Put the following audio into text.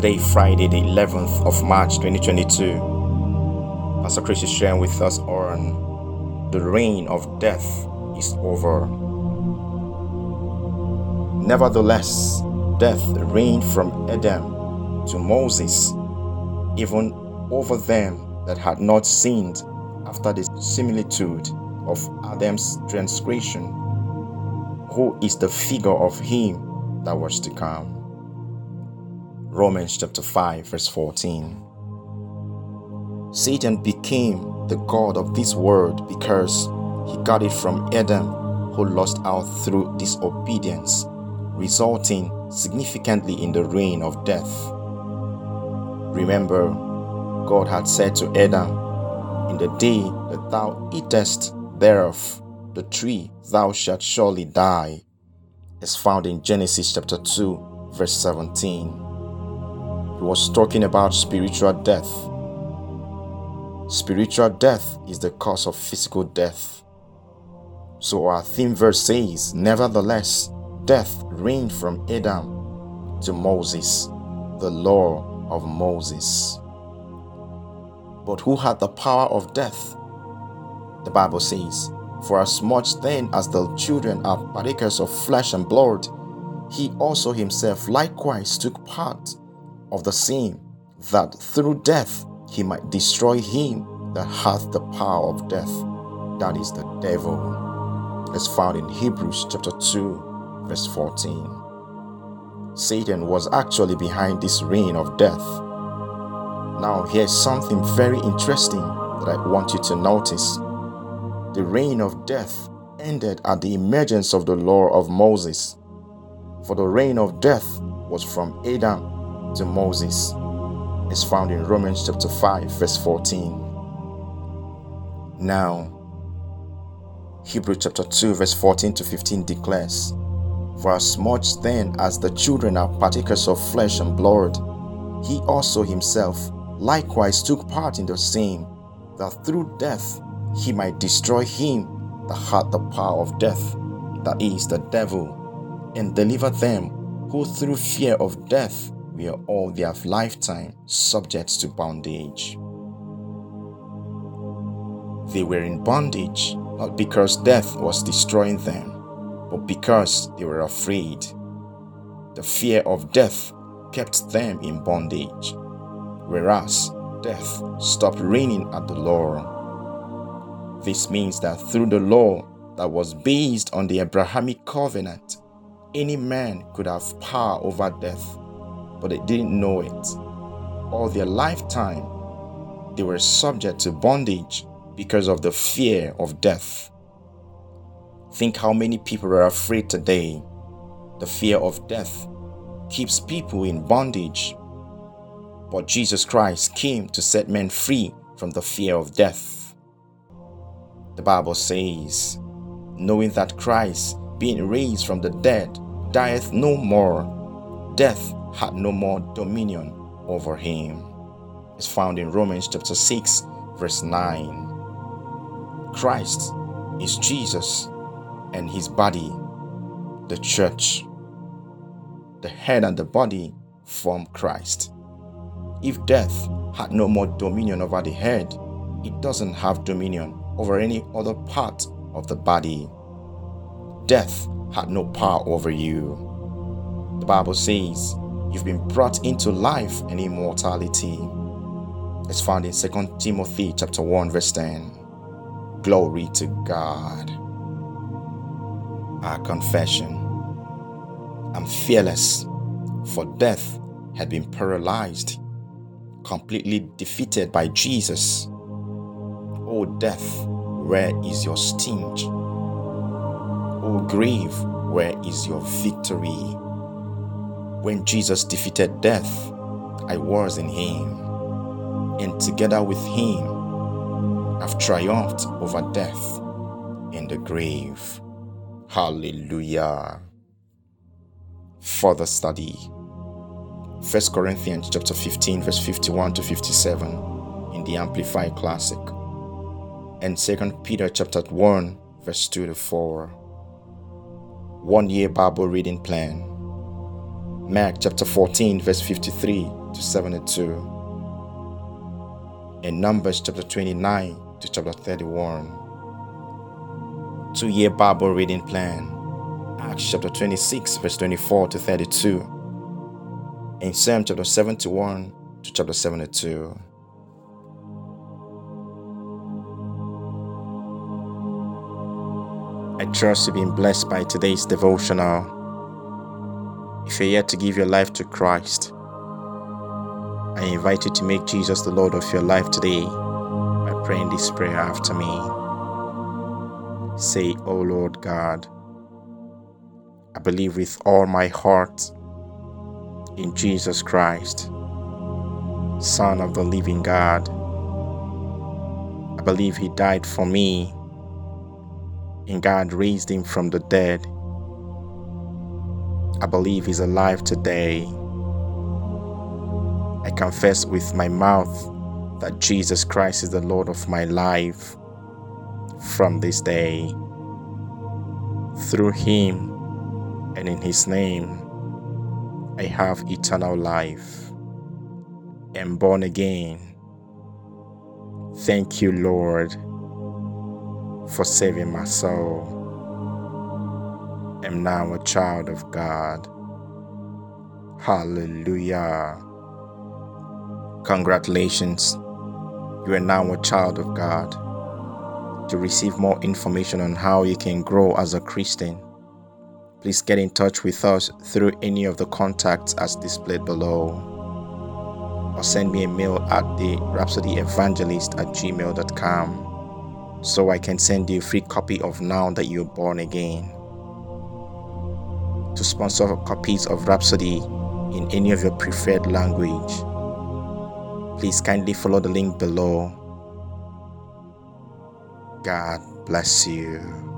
Today, Friday, the 11th of March 2022. Pastor Chris is sharing with us on the reign of death is over. Nevertheless, death reigned from Adam to Moses, even over them that had not sinned after the similitude of Adam's transgression, who is the figure of him that was to come. Romans chapter 5, verse 14. Satan became the God of this world because he got it from Adam, who lost out through disobedience, resulting significantly in the reign of death. Remember, God had said to Adam, In the day that thou eatest thereof, the tree thou shalt surely die, as found in Genesis chapter 2, verse 17. He was talking about spiritual death. Spiritual death is the cause of physical death. So our theme verse says, Nevertheless, death reigned from Adam to Moses, the law of Moses. But who had the power of death? The Bible says, For as much then as the children are partakers of flesh and blood, he also himself likewise took part of the same, that through death he might destroy him that hath the power of death, that is the devil, as found in Hebrews chapter 2, verse 14. Satan was actually behind this reign of death. Now, here's something very interesting that I want you to notice. The reign of death ended at the emergence of the law of Moses. For the reign of death was from Adam to Moses, is found in Romans chapter 5, verse 14. Now, Hebrew chapter 2, verse 14 to 15 declares, For as much then as the children are partakers of flesh and blood, he also himself likewise took part in the same, that through death he might destroy him that had the power of death, that is, the devil, and deliver them who through fear of death were all their lifetime subject to bondage. They were in bondage not because death was destroying them, but because they were afraid. The fear of death kept them in bondage, whereas death stopped reigning at the law. This means that through the law that was based on the Abrahamic covenant, any man could have power over death, but they didn't know it. All their lifetime, they were subject to bondage because of the fear of death. Think how many people are afraid today. The fear of death keeps people in bondage. But Jesus Christ came to set men free from the fear of death. The Bible says, knowing that Christ, being raised from the dead, dieth no more, death had no more dominion over him. It's found in Romans chapter 6, verse 9. Christ is Jesus and his body, the church. The head and the body form Christ. If death had no more dominion over the head, it doesn't have dominion over any other part of the body. Death had no power over you. The Bible says you've been brought into life and immortality. It's found in 2 Timothy chapter 1 verse 10. Glory to God. Our confession. I'm fearless, for death had been paralyzed, completely defeated by Jesus. O death, where is your sting? O grave, where is your victory? When Jesus defeated death, I was in him, and together with him, I've triumphed over death in the grave. Hallelujah. Further study. 1 Corinthians chapter 15 verse 51 to 57 in the Amplified Classic and 2 Peter chapter 1 verse 2 to 4. One year Bible reading plan. Mark chapter 14 verse 53 to 72, and Numbers chapter 29 to chapter 31. Two year Bible reading plan Acts chapter 26, verse 24 to 32, and Psalm chapter 71 to chapter 72. I trust you've been blessed by today's devotional. If you're yet to give your life to Christ, I invite you to make Jesus the Lord of your life today by praying this prayer after me. Say, O oh Lord God, I believe with all my heart in Jesus Christ, Son of the living God. I believe He died for me and God raised Him from the dead. I believe He's alive today. I confess with my mouth that Jesus Christ is the Lord of my life from this day. Through Him and in His name, I have eternal life. Am born again. Thank you, Lord, for saving my soul. Am now a child of God. Hallelujah. Congratulations. You are now a child of God. To receive more information on how you can grow as a Christian, please get in touch with us through any of the contacts as displayed below or send me a mail at the rhapsodyevangelist at gmail.com so I can send you a free copy of Now That You're Born Again. To sponsor copies of Rhapsody in any of your preferred language, please kindly follow the link below. God bless you.